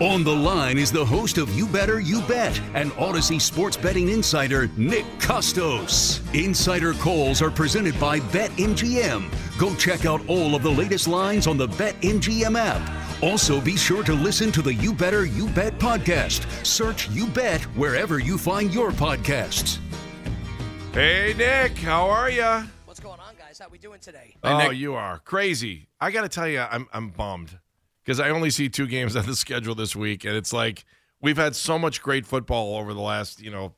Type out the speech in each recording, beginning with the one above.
On the line is the host of You Better You Bet and Audacy sports betting insider Nick Kostos. Insider calls are presented by BetMGM. Go check out all of the latest lines on the BetMGM app. Also, be sure to listen to the You Better You Bet podcast. Search You Bet wherever you find your podcasts. Hey, Nick, how are you? What's going on, guys? How we doing today? Oh, you are crazy. I got to tell you, I'm I'm bummed because I only see two games on the schedule this week, and it's like we've had so much great football over the last you know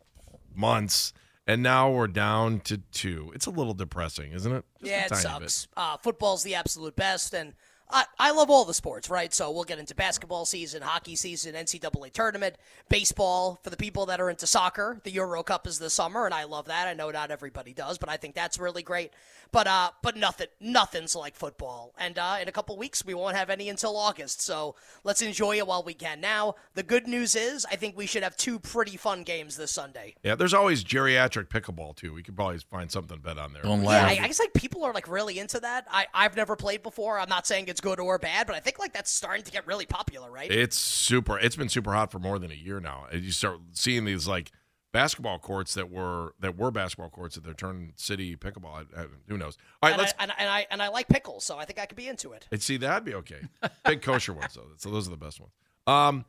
months, and now we're down to two. It's a little depressing, isn't it? Just yeah, it sucks. Uh, football's the absolute best, and I, I love all the sports, right? So we'll get into basketball season, hockey season, NCAA tournament, baseball. For the people that are into soccer, the Euro Cup is this summer, and I love that. I know not everybody does, but I think that's really great. But uh, but nothing, nothing's like football. And uh, in a couple weeks, we won't have any until August. So let's enjoy it while we can. Now, the good news is, I think we should have two pretty fun games this Sunday. Yeah, there's always geriatric pickleball too. We could probably find something to bet on there. Don't Yeah, laugh. I, I guess like people are like really into that. I I've never played before. I'm not saying it's good or bad, but I think like that's starting to get really popular, right? It's super. It's been super hot for more than a year now. And you start seeing these like basketball courts that were that were basketball courts that they're turning city pickleball. I, I, who knows? All right, and, let's I, and, I, and I and I like pickles, so I think I could be into it. and see that'd be okay. Big kosher ones though. So those are the best ones. Um,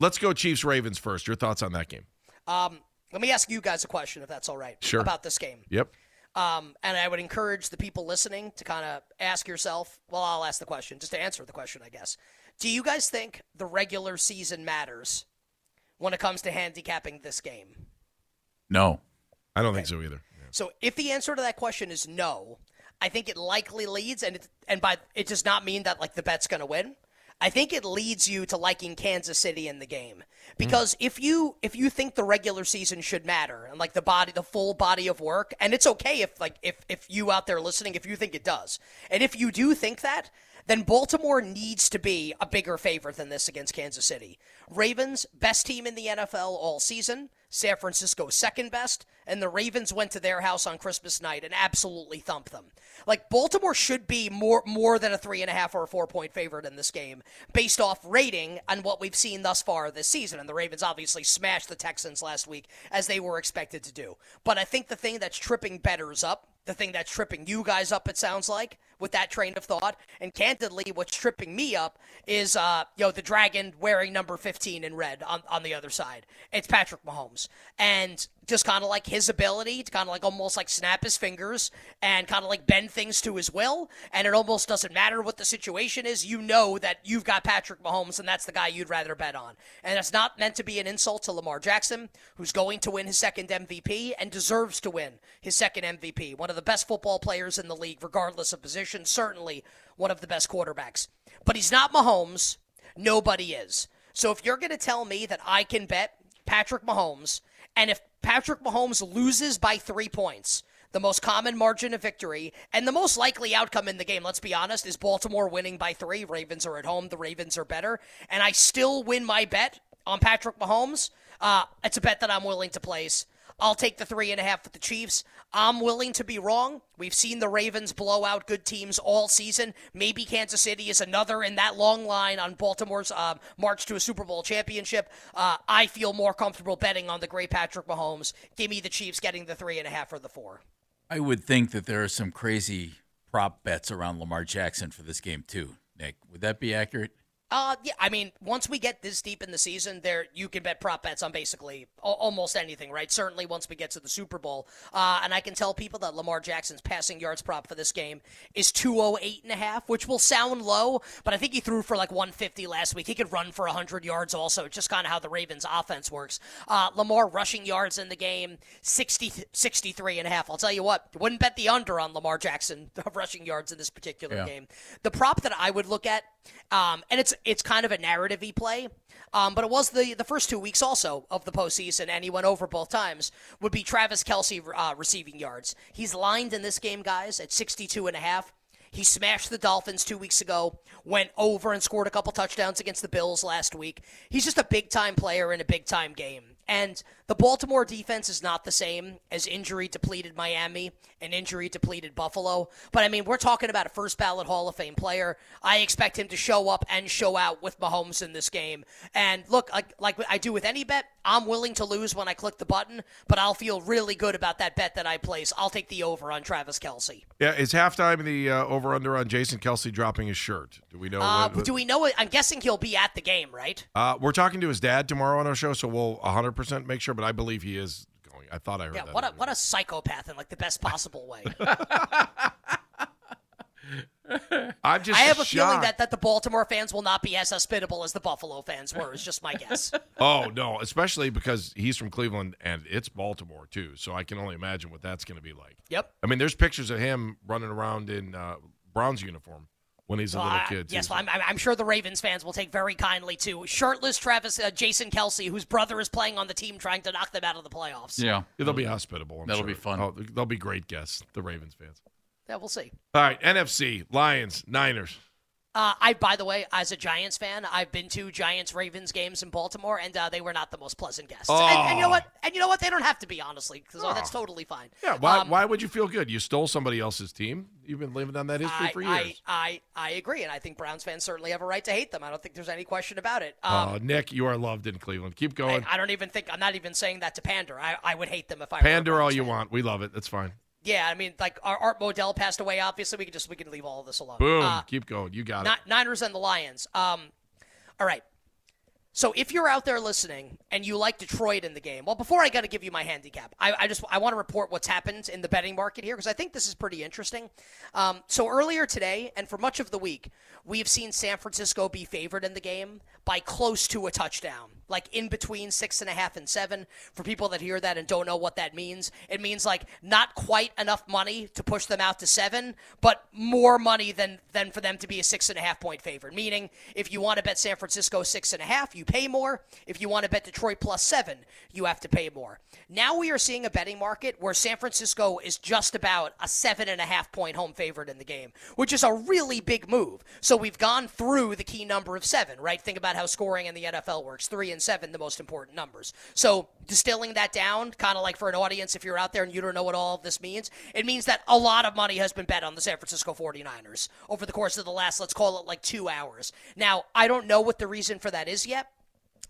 let's go Chiefs Ravens first. Your thoughts on that game? Um, let me ask you guys a question, if that's all right, Sure. about this game. Yep. Um, and I would encourage the people listening to kind of ask yourself. Well, I'll ask the question just to answer the question, I guess. Do you guys think the regular season matters when it comes to handicapping this game? No. I don't think so either. So if the answer to that question is no, I think it likely leads, and it, and by it does not mean that like the bet's going to win. I think it leads you to liking Kansas City in the game hmm. because if you if you think the regular season should matter and like the body the full body of work and it's okay if like if if you out there listening if you think it does and if you do think that then Baltimore needs to be a bigger favorite than this against Kansas City. Ravens best team in the NFL all season. San Francisco second best, and the Ravens went to their house on Christmas night and absolutely thumped them. Like Baltimore should be more more than a three and a half or a four point favorite in this game, based off rating and what we've seen thus far this season. And the Ravens obviously smashed the Texans last week as they were expected to do. But I think the thing that's tripping betters up, the thing that's tripping you guys up, it sounds like, with that train of thought, and candidly, what's tripping me up is uh, you know, the dragon wearing number 15 in red on, on the other side. It's Patrick Mahomes. And just kind of like his ability to kind of like almost like snap his fingers and kind of like bend things to his will. And it almost doesn't matter what the situation is. You know that you've got Patrick Mahomes and that's the guy you'd rather bet on. And it's not meant to be an insult to Lamar Jackson, who's going to win his second MVP and deserves to win his second MVP. One of the best football players in the league, regardless of position. Certainly one of the best quarterbacks. But he's not Mahomes. Nobody is. So if you're going to tell me that I can bet Patrick Mahomes, and if Patrick Mahomes loses by three points, the most common margin of victory and the most likely outcome in the game, let's be honest, is Baltimore winning by three. Ravens are at home. The Ravens are better. And I still win my bet on Patrick Mahomes. Uh, it's a bet that I'm willing to place. I'll take the three and a half with the Chiefs. I'm willing to be wrong. We've seen the Ravens blow out good teams all season. Maybe Kansas City is another in that long line on Baltimore's um, march to a Super Bowl championship. Uh, I feel more comfortable betting on the great Patrick Mahomes. Give me the Chiefs getting the three and a half or the four. I would think that there are some crazy prop bets around Lamar Jackson for this game too. Nick, would that be accurate? Uh, yeah, I mean, once we get this deep in the season, there you can bet prop bets on basically almost anything, right? Certainly once we get to the Super Bowl. Uh, and I can tell people that Lamar Jackson's passing yards prop for this game is 208 and a half, which will sound low, but I think he threw for like 150 last week. He could run for 100 yards also, It's just kind of how the Ravens offense works. Uh, Lamar rushing yards in the game, 60, 63 and a half. I'll tell you what, wouldn't bet the under on Lamar Jackson rushing yards in this particular Yeah. game. The prop that I would look at, um, and it's it's kind of a narrative-y play, um, but it was the the first two weeks also of the postseason, and he went over both times. Would be Travis Kelce uh, receiving yards. He's lined in this game, guys, at 62 and a half. He smashed the Dolphins two weeks ago, went over and scored a couple touchdowns against the Bills last week. He's just a big time player in a big time game. And the Baltimore defense is not the same as injury depleted Miami and injury depleted Buffalo. But I mean, we're talking about a first ballot Hall of Fame player. I expect him to show up and show out with Mahomes in this game. And look, like, like I do with any bet, I'm willing to lose when I click the button, but I'll feel really good about that bet that I place. I'll take the over on Travis Kelce. Yeah, is halftime the uh, over under on Jason Kelce dropping his shirt? Do we know? Uh, what, do we know it? I'm guessing he'll be at the game, right? uh, we're talking to his dad tomorrow on our show, so we'll 100% make sure, but I believe he is going. I thought I heard Yeah, that. what a what a psychopath in like the best possible way. I'm just I have a shocked. feeling that, that the Baltimore fans will not be as hospitable as the Buffalo fans were. Is just my guess. Oh no, especially because he's from Cleveland and it's Baltimore too. So I can only imagine what that's going to be like. Yep. I mean, there's pictures of him running around in uh, Browns uniform when he's a Well, little kid. too. yes, well, I'm, I'm I'm sure the Ravens fans will take very kindly to shirtless Travis uh, Jason Kelce, whose brother is playing on the team trying to knock them out of the playoffs. Yeah. they'll be hospitable. I'm That'll sure. be fun. Oh, they'll be great guests. The Ravens fans. Yeah, we'll see. All right, NFC Lions Niners. Uh, I, by the way, as a Giants fan, I've been to Giants Ravens games in Baltimore, and uh, they were not the most pleasant guests. And, and you know Oh. what? And you know what? They don't have to be, honestly, because that's totally fine. Yeah, why, Um, why would you feel good? You stole somebody else's team. You've been living on that history I, for years. I, I agree, and I think Browns fans certainly have a right to hate them. I don't think there's any question about it. Um, oh, Nick, you are loved in Cleveland. Keep going. I, I don't even think I'm not even saying that to pander. I, I would hate them if I Pander all Browns you fan. want. We love it. That's fine. Yeah, I mean, like our Art Modell passed away. Obviously, we can just we can leave all of this alone. Boom. Uh, Keep going. You got Ni- it. Niners and the Lions. Um, all right. So if you're out there listening and you like Detroit in the game, well, before I got to give you my handicap, I, I just I want to report what's happened in the betting market here because I think this is pretty interesting. Um, so earlier today and for much of the week, we've seen San Francisco be favored in the game by close to a touchdown, like in between six and a half and seven. For people that hear that and don't know what that means, it means like not quite enough money to push them out to seven, but more money than than for them to be a six and a half point favorite. Meaning, if you want to bet San Francisco six and a half, you pay more. If you want to bet Detroit plus seven, you have to pay more. Now we are seeing a betting market where San Francisco is just about a seven and a half point home favorite in the game, which is a really big move. So we've gone through the key number of seven, right? Think about how scoring in the NFL works. Three and seven, the most important numbers. So distilling that down, kind of like for an audience, if you're out there and you don't know what all of this means, it means that a lot of money has been bet on the San Francisco 49ers over the course of the last, let's call it like two hours. Now, I don't know what the reason for that is yet.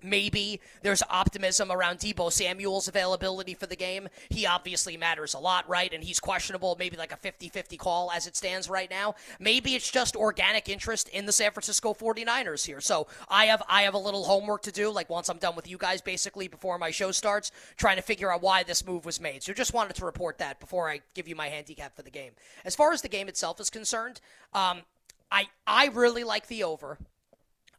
Maybe there's optimism around Deebo Samuel's availability for the game. He obviously matters a lot, right? And he's questionable, maybe like a 50 50 call as it stands right now. Maybe it's just organic interest in the San Francisco 49ers here. So I have I have a little homework to do, like once I'm done with you guys, basically, before my show starts, trying to figure out why this move was made. So just wanted to report that before I give you my handicap for the game. As far as the game itself is concerned, um, I I really like the over.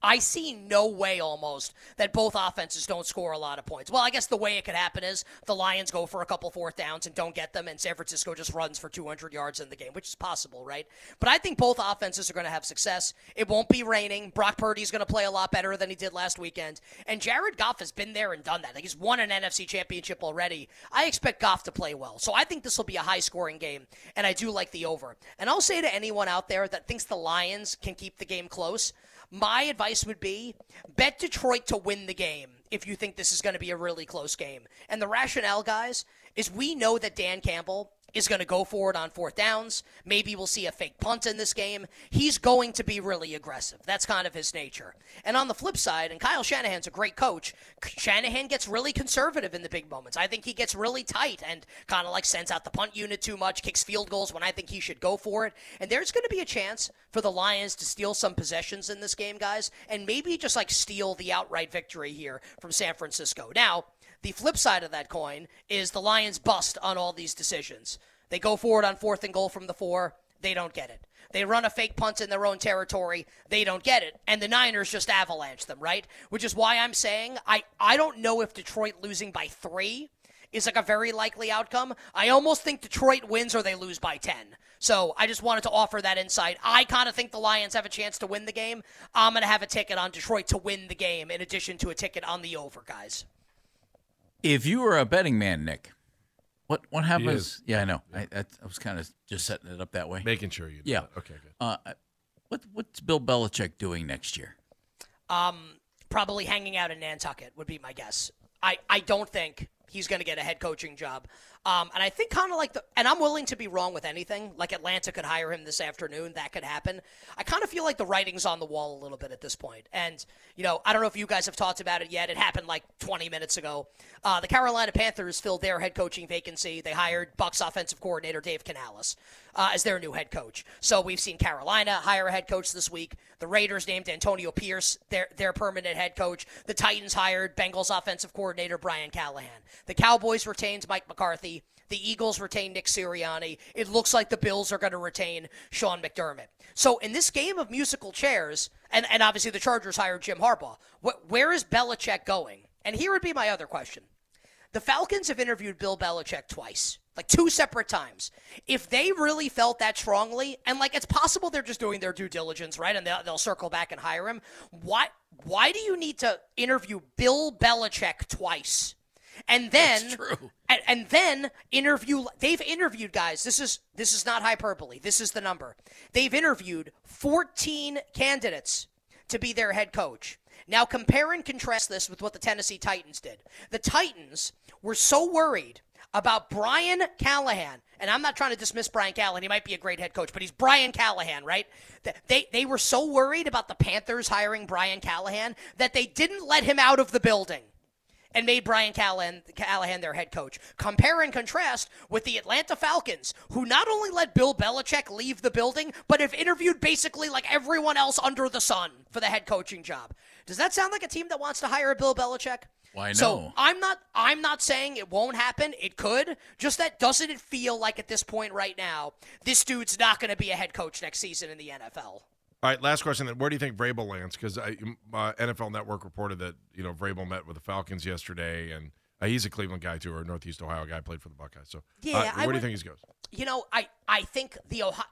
I see no way almost that both offenses don't score a lot of points. Well, I guess the way it could happen is the Lions go for a couple fourth downs and don't get them, and San Francisco just runs for 200 yards in the game, which is possible, right? But I think both offenses are going to have success. It won't be raining. Brock Purdy's going to play a lot better than he did last weekend. And Jared Goff has been there and done that. Like he's won an NFC championship already. I expect Goff to play well. So I think this will be a high scoring game, and I do like the over. And I'll say to anyone out there that thinks the Lions can keep the game close, my advice would be bet Detroit to win the game if you think this is going to be a really close game. And the rationale, guys, is we know that Dan Campbell is going to go for it on fourth downs. Maybe we'll see a fake punt in this game. He's going to be really aggressive. That's kind of his nature. And on the flip side, and Kyle Shanahan's a great coach, Shanahan gets really conservative in the big moments. I think he gets really tight and kind of like sends out the punt unit too much, kicks field goals when I think he should go for it. And there's going to be a chance for the Lions to steal some possessions in this game, guys, and maybe just like steal the outright victory here from San Francisco. Now, the flip side of that coin is the Lions bust on all these decisions. They go forward on fourth and goal from the four. They don't get it. They run a fake punt in their own territory. They don't get it. And the Niners just avalanche them, right? Which is why I'm saying I, I don't know if Detroit losing by three is like a very likely outcome. I almost think Detroit wins or they lose by 10. So I just wanted to offer that insight. I kind of think the Lions have a chance to win the game. I'm going to have a ticket on Detroit to win the game in addition to a ticket on the over, guys. If you were a betting man, Nick, what what happens? Yeah, I know. I, I, I was kind of just setting it up that way, making sure you. Yeah. That. Okay. Good. Uh, what what's Bill Belichick doing next year? Um, probably hanging out in Nantucket would be my guess. I I don't think he's going to get a head coaching job. Um, and I think kind of like the, and I'm willing to be wrong with anything. Like Atlanta could hire him this afternoon. That could happen. I kind of feel like the writing's on the wall a little bit at this point. And, you know, I don't know if you guys have talked about it yet. It happened like 20 minutes ago. Uh, the Carolina Panthers filled their head coaching vacancy. They hired Bucks offensive coordinator Dave Canales uh, as their new head coach. So we've seen Carolina hire a head coach this week. The Raiders named Antonio Pierce their their permanent head coach. The Titans hired Bengals offensive coordinator Brian Callahan. The Cowboys retained Mike McCarthy. The Eagles retain Nick Sirianni. It looks like the Bills are going to retain Sean McDermott. So in this game of musical chairs, and, and obviously the Chargers hired Jim Harbaugh, wh- where is Belichick going? And here would be my other question. The Falcons have interviewed Bill Belichick twice, like two separate times. If they really felt that strongly, and like it's possible they're just doing their due diligence, right? And they'll, they'll circle back and hire him. Why? Why do you need to interview Bill Belichick twice? And then and, and, then interview they've interviewed guys. This is this is not hyperbole. This is the number. They've interviewed 14 candidates to be their head coach. Now compare and contrast this with what the tennessee titans did. The titans were so worried about Brian Callahan, and I'm not trying to dismiss Brian Callahan. He might be a great head coach, but he's Brian Callahan, right? They they were so worried about the Panthers hiring Brian Callahan that they didn't let him out of the building and made Brian Callahan, Callahan their head coach. Compare and contrast with the Atlanta Falcons, who not only let Bill Belichick leave the building, but have interviewed basically like everyone else under the sun for the head coaching job. Does that sound like a team that wants to hire a Bill Belichick? Why no? So I'm not I'm not saying it won't happen. It could. Just that doesn't it feel like at this point right now, this dude's not going to be a head coach next season in the NFL. All right, last question. Then, where do you think Vrabel lands? Because uh, NFL Network reported that you know Vrabel met with the Falcons yesterday, and uh, he's a Cleveland guy too, or a Northeast Ohio guy, played for the Buckeyes. So, yeah, uh, where I do would, you think he goes? You know, I I think the Ohio.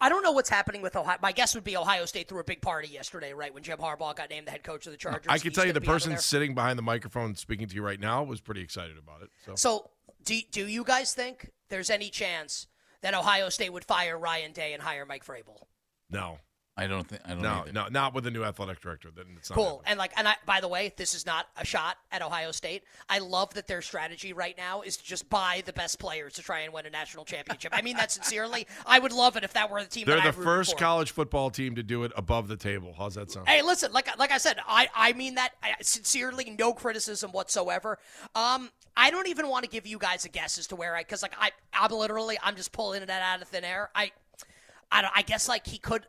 I don't know what's happening with Ohio. My guess would be Ohio State threw a big party yesterday, right when Jim Harbaugh got named the head coach of the Chargers. I can tell you, the person sitting behind the microphone speaking to you right now was pretty excited about it. So, so do do you guys think there's any chance that Ohio State would fire Ryan Day and hire Mike Vrabel? No. I don't think. I don't. No, either. no, not with the new athletic director. Then it's not cool. happening. And like, and I, by the way, this is not a shot at Ohio State. I love that their strategy right now is to just buy the best players to try and win a national championship. I mean that sincerely. I would love it if that were the team. They're that the I first for. college football team to do it above the table. How's that sound? Hey, listen, like like I said, I, I mean that I, sincerely, no criticism whatsoever. Um, I don't even want to give you guys a guess as to where I, because like I, I'm literally, I'm just pulling that out of thin air. I, I don't, I guess like he could.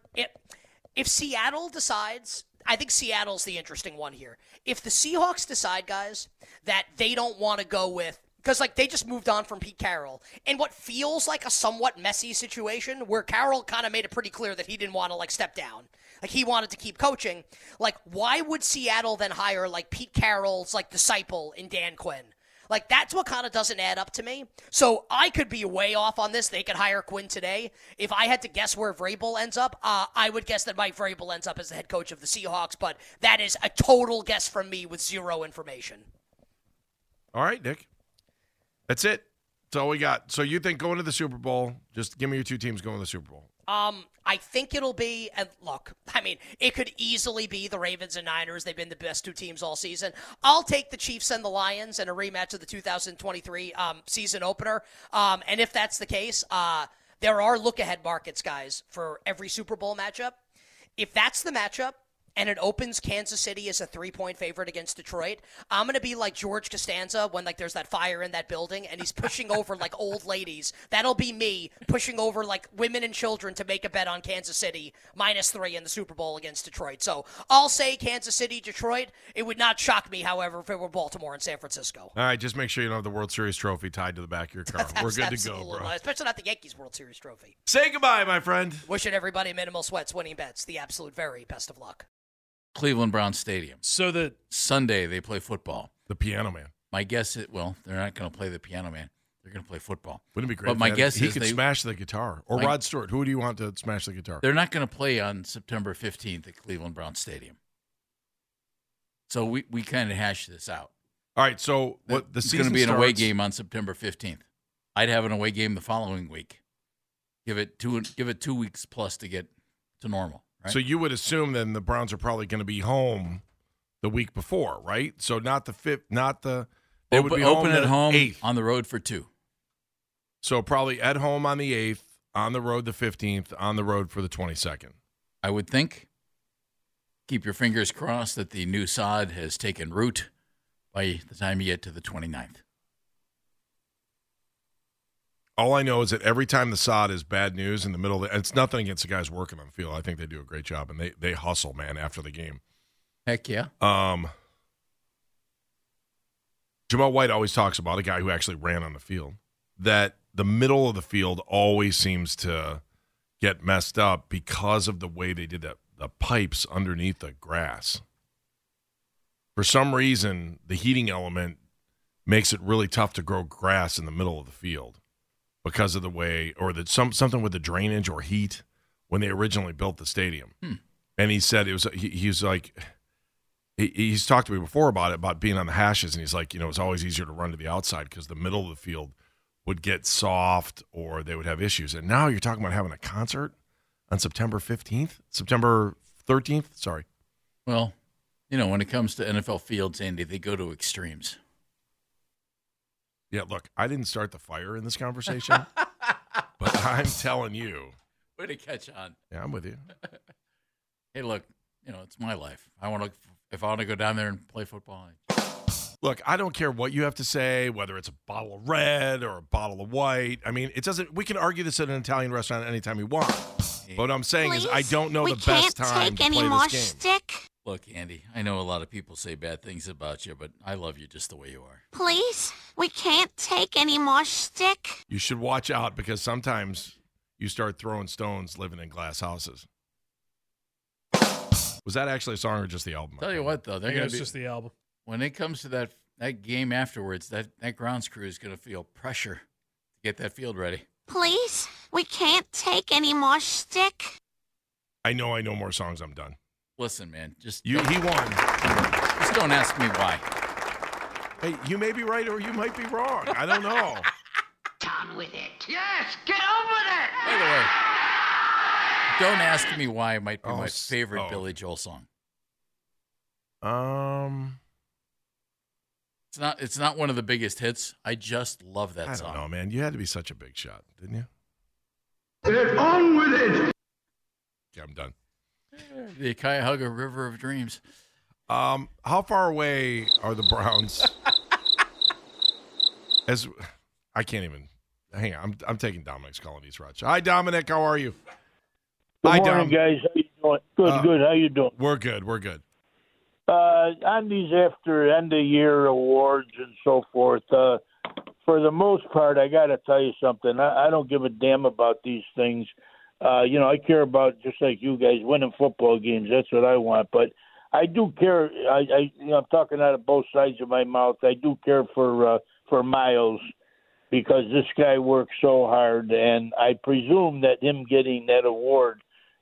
If Seattle decides, I think Seattle's the interesting one here. If the Seahawks decide, guys, that they don't want to go with because like they just moved on from Pete Carroll in what feels like a somewhat messy situation where Carroll kind of made it pretty clear that he didn't want to like step down. Like he wanted to keep coaching. Like why would Seattle then hire like Pete Carroll's like disciple in Dan Quinn? Like that's what kind of doesn't add up to me. So I could be way off on this. They could hire Quinn today. If I had to guess where Vrabel ends up, uh, I would guess that Mike Vrabel ends up as the head coach of the Seahawks. But that is a total guess from me with zero information. All right, Nick. That's it. That's all we got. So you think going to the Super Bowl? Just give me your two teams going to the Super Bowl. Um, I think it'll be. And look, I mean, it could easily be the Ravens and Niners. They've been the best two teams all season. I'll take the Chiefs and the Lions in a rematch of the 2023 um, season opener. Um, and if that's the case, uh, there are look ahead markets, guys, for every Super Bowl matchup. If that's the matchup, and it opens Kansas City as a three point favorite against Detroit, I'm gonna be like George Costanza when like there's that fire in that building and he's pushing over like old ladies. That'll be me pushing over like women and children to make a bet on Kansas City minus three in the Super Bowl against Detroit. So I'll say Kansas City, Detroit. It would not shock me, however, if it were Baltimore and San Francisco. All right, just make sure you don't have the World Series trophy tied to the back of your car. We're good to go, bro. Especially not the Yankees World Series trophy. Say goodbye, my friend. Wishing everybody minimal sweats, winning bets, the absolute very best of luck. Cleveland Brown Stadium. So the Sunday they play football. The Piano Man. My guess is well, they're not going to play the Piano Man. They're going to play football. Wouldn't it be great? But my guess he is could they, smash the guitar or My- Rod Stewart. Who do you want to smash the guitar? they're not going to play on September 15th at Cleveland Brown Stadium. So we, we kind of hashed this out. All right, so what the it's season going to be an away game on September 15th. I'd have an away game the following week. Give it two give it two weeks plus to get to normal. Right? So you would assume then the Browns are probably going to be home the week before, right? So not the fifth, not the they open, would be open home at home eighth. on the road for two. So probably at home on the eighth, on the road the fifteenth, on the road for the twenty second. I would think. Keep your fingers crossed that the new sod has taken root by the time you get to the 29th. All I know is that every time the sod is bad news in the middle, of the, it's nothing against the guys working on the field. I think they do a great job and they they hustle, man, after the game. Heck yeah. Um, Jamal White always talks about a guy who actually ran on the field. That the middle of the field always seems to get messed up because of the way they did that the pipes underneath the grass. For some reason, the heating element makes it really tough to grow grass in the middle of the field because of the way or the some something with the drainage or heat when they originally built the stadium. Hmm. And he said it was he, he was like he, he's talked to me before about it about being on the hashes and he's like you know it's always easier to run to the outside because the middle of the field would get soft or they would have issues and now you're talking about having a concert on september 15th september 13th sorry Well, you know, when it comes to NFL fields, Andy, they go to extremes. Yeah look i didn't start the fire in this conversation but i'm telling you Way to catch on. yeah i'm with you Hey, look, you know, it's my life. I want to, if I want to go down there and play football, Look, I don't care what you have to say, whether it's a bottle of red or a bottle of white. I mean, it doesn't. We can argue this at an Italian restaurant anytime we want. But what I'm saying is, I don't know the best time to play this game. Look, Andy, I know a lot of people say bad things about you, but I love you just the way you are. Please, we can't take any more stick. You should watch out because sometimes you start throwing stones living in glass houses. Was that actually a song or just the album? Tell you what, though, they're going to be just the album. when it comes to that that game afterwards. That that grounds crew is going to feel pressure to get that field ready. Please, we can't take any more stick. I know I know more songs. I'm done. Listen, man, just You, he won. just don't ask me why. Hey, you may be right or you might be wrong. I don't know. Down with it. Yes, get on with it. By the way, don't ask me why it might be Oh, my favorite oh. Billy Joel song. Um, It's not. It's not one of the biggest hits. I just love that I song. don't know, man. You had to be such a big shot, didn't you? Get on with it. Yeah, I'm done. The Cuyahoga River of Dreams. Um, how far away are the Browns? As I can't even hang on. I'm I'm taking Dominic's calling East Rochester. Hi, Dominic. How are you? Good Hi, morning, Dom. guys. How you doing? Good, Uh, good. How you doing? We're good. We're good. Uh, on these after end of year awards and so forth, uh, for the most part, I got to tell you something. I, I don't give a damn about these things. Uh, you know, I care about just like you guys winning football games. That's what I want. But I do care. I, I you know, I'm talking out of both sides of my mouth. I do care for uh, for Myles because this guy works so hard, and I presume that him getting that award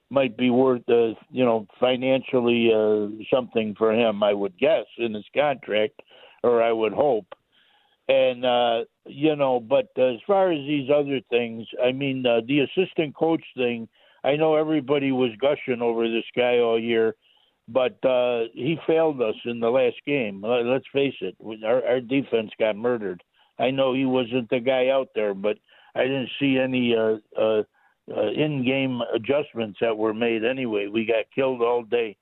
might be worth uh, you know financially uh, something for him. I would guess in his contract, or I would hope. And uh, you know, but as far as these other things, I mean, uh, the assistant coach thing, I know everybody was gushing over this guy all year, but uh, he failed us in the last game. Let's face it, our, our defense got murdered. I know he wasn't the guy out there, but I didn't see any uh, uh, uh, in-game adjustments that were made anyway. We got killed all day,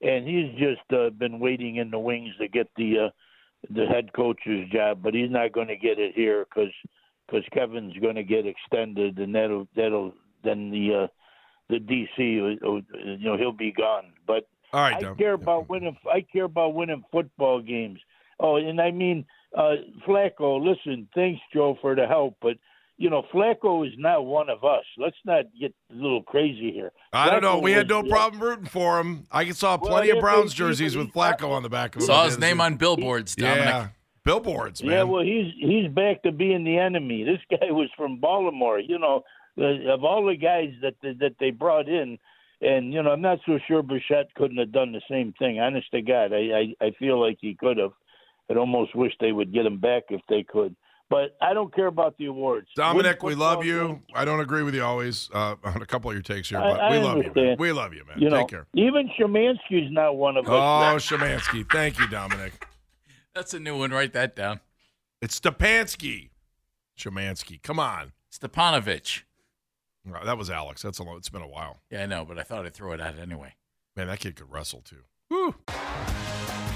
and he's just uh, been waiting in the wings to get the uh, the head coach's job, but he's not going to get it here because because Kevin's going to get extended, and that'll that'll then the uh, the DC, you know, he'll be gone. But all right, I Dom. care about winning. I care about winning football games. Oh, and I mean, uh, Flacco. Listen, thanks, Joe, for the help, but you know, Flacco is not one of us. Let's not get a little crazy here. I don't know. Flacco We had no problem rooting for him. I saw Well, plenty of Browns jerseys with Flacco on the back of them. Saw his name on billboards, Dominic. Yeah, billboards, man. Yeah, well, he's he's back to being the enemy. This guy was from Baltimore. You know, of all the guys that that they brought in, and you know, I'm not so sure Bichette couldn't have done the same thing. Honest to God, I I, I feel like he could have. I'd almost wish they would get him back if they could. But I don't care about the awards. Dominic, we love you. games. I don't agree with you always uh, on a couple of your takes here, but I we love you. Man. We love you, man. You know, Take care. even Shemansky's not one of us. Oh, Shemansky. Thank you, Dominic. That's a new one. Write that down. It's Stepansky. Shemansky. Come on. Stepanovich. Right, That was Alex. That's a long, it's been a while. Yeah, I know, but I thought I'd throw it out anyway. Man, that kid could wrestle too.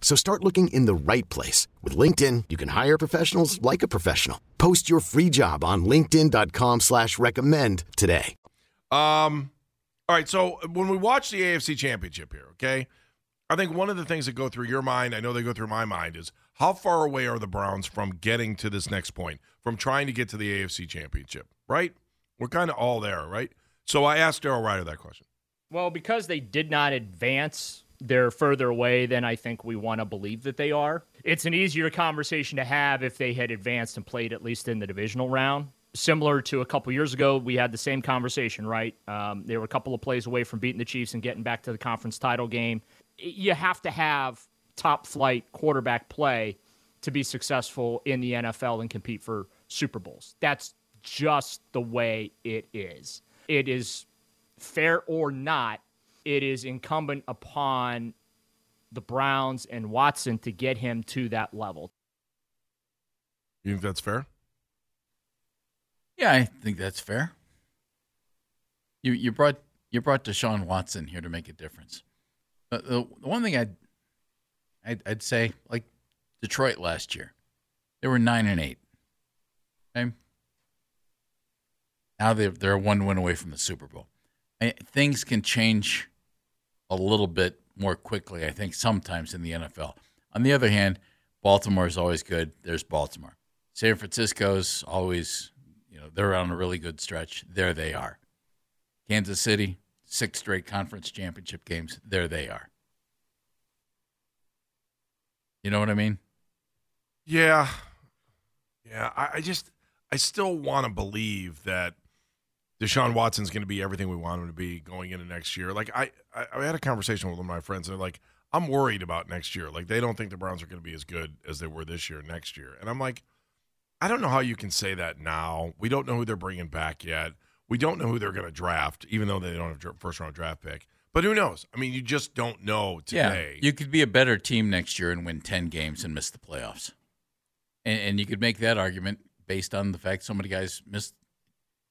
So start looking in the right place. With LinkedIn, you can hire professionals like a professional. Post your free job on linkedin.com slash recommend today. Um, all right. So when we watch the AFC Championship here, okay, I think one of the things that go through your mind, I know they go through my mind, is how far away are the Browns from getting to this next point, from trying to get to the AFC Championship, right? We're kind of all there, right? So I asked Daryl Ruiter that question. Well, because they did not advance, they're further away than I think we want to believe that they are. It's an easier conversation to have if they had advanced and played at least in the divisional round. Similar to a couple years ago, we had the same conversation, right? Um, they were a couple of plays away from beating the Chiefs and getting back to the conference title game. You have to have top flight quarterback play to be successful in the NFL and compete for Super Bowls. That's just the way it is. It is fair or not, it is incumbent upon the Browns and Watson to get him to that level. You think that's fair? Yeah, I think that's fair. You you brought you brought Deshaun Watson here to make a difference. Uh, the, the one thing I'd, I'd I'd say like Detroit last year, they were nine and eight. Okay, now they're they're one win away from the Super Bowl. I, things can change a little bit more quickly. I think sometimes in the NFL. On the other hand, Baltimore is always good. There's Baltimore. San Francisco's always, you know, they're on a really good stretch. There they are. Kansas City, six straight conference championship games. There they are. You know what I mean? Yeah. Yeah. I, I just, I still want to believe that Deshaun Watson's going to be everything we want him to be going into next year. Like, I, I, I had a conversation with one of my friends, and they're like, I'm worried about next year. Like, they don't think the Browns are going to be as good as they were this year, next year. And I'm like, I don't know how you can say that now. We don't know who they're bringing back yet. We don't know who they're going to draft, even though they don't have a first round draft pick. But who knows? I mean, you just don't know today. Yeah, you could be a better team next year and win 10 games and miss the playoffs. And, and you could make that argument based on the fact so many guys missed,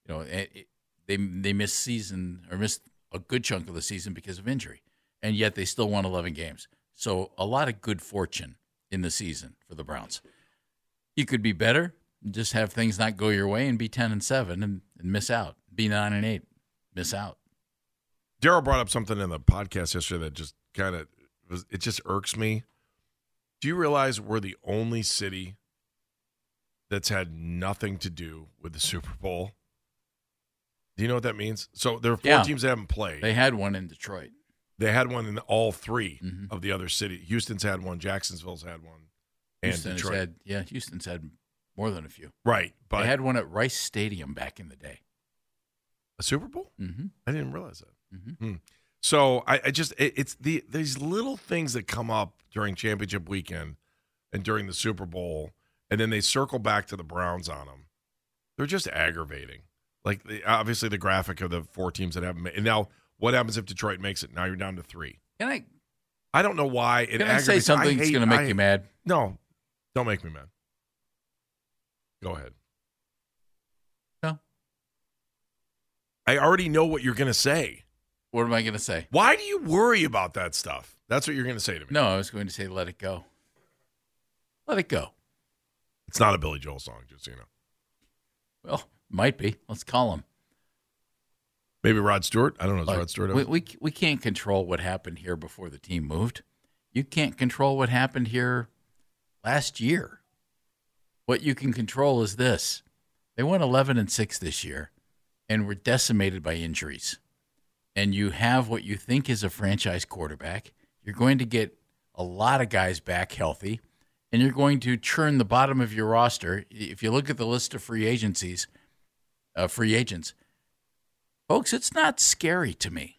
you know, it, they they missed season or missed a good chunk of the season because of injury, and yet they still won 11 games. So a lot of good fortune in the season for the Browns. You could be better, just have things not go your way, and be 10 and seven and, and miss out. Be nine and eight, miss out. Daryl brought up something in the podcast yesterday that just kind of was it just irks me. Do you realize we're the only city that's had nothing to do with the Super Bowl? Do you know what that means? So there are four Yeah. teams that haven't played. They had one in Detroit. They had one in all 3 Mm-hmm. of the other city. Houston's had one. Jacksonville's had one. And Houston's Detroit. had yeah, Houston's had more than a few. right, but they had one at Rice Stadium back in the day. a Super Bowl. Mm-hmm. I didn't realize that. Mm-hmm. Hmm. So I, I just it, it's the these little things that come up during championship weekend and during the Super Bowl, and then they circle back to the Browns on them. They're just aggravating. Like the, obviously the graphic of the four teams that haven't made. And now what happens if Detroit makes it? Now you're down to three. Can I I don't know why it can I say something that's going to make I- you mad? No, don't make me mad. Go ahead. No. I already know what you're going to say. What am I going to say? Why do you worry about that stuff? That's what you're going to say to me. No, I was going to say let it go. Let it go. It's not a Billy Joel song, just so you know. Well, might be. Let's call him. Maybe Rod Stewart. I don't know. Is Look, Rod Stewart? we, we we can't control what happened here before the team moved. You can't control what happened here last year. What you can control is this: they went eleven and six this year, and were decimated by injuries. And you have what you think is a franchise quarterback. You're going to get a lot of guys back healthy, and you're going to churn the bottom of your roster. If you look at the list of free agencies, uh, free agents, folks, it's not scary to me.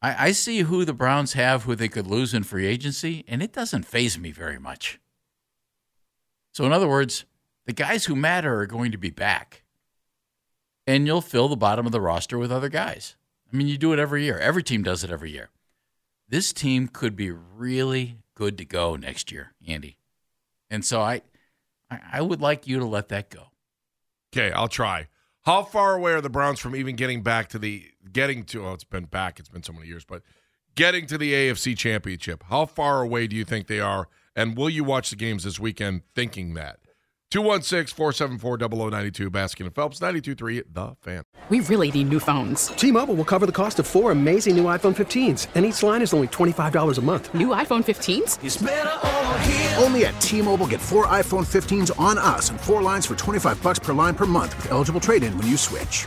I, I see who the Browns have, who they could lose in free agency, and it doesn't faze me very much. So, in other words, the guys who matter are going to be back, and you'll fill the bottom of the roster with other guys. I mean, you do it every year. Every team does it every year. This team could be really good to go next year, Andy. And so I, I I would like you to let that go. Okay, I'll try. How far away are the Browns from even getting back to the getting to? Oh, it's been back. It's been so many years, but getting to the AFC Championship. How far away do you think they are? And will you watch the games this weekend thinking that? 216 474 0092, Baskin and Phelps, 92.3, The Fan. We really need new phones. T-Mobile will cover the cost of four amazing new iPhone 15s, and each line is only $25 a month. New iPhone 15s? Only at T-Mobile, get four iPhone 15s on us and four lines for 25 bucks per line per month with eligible trade-in when you switch.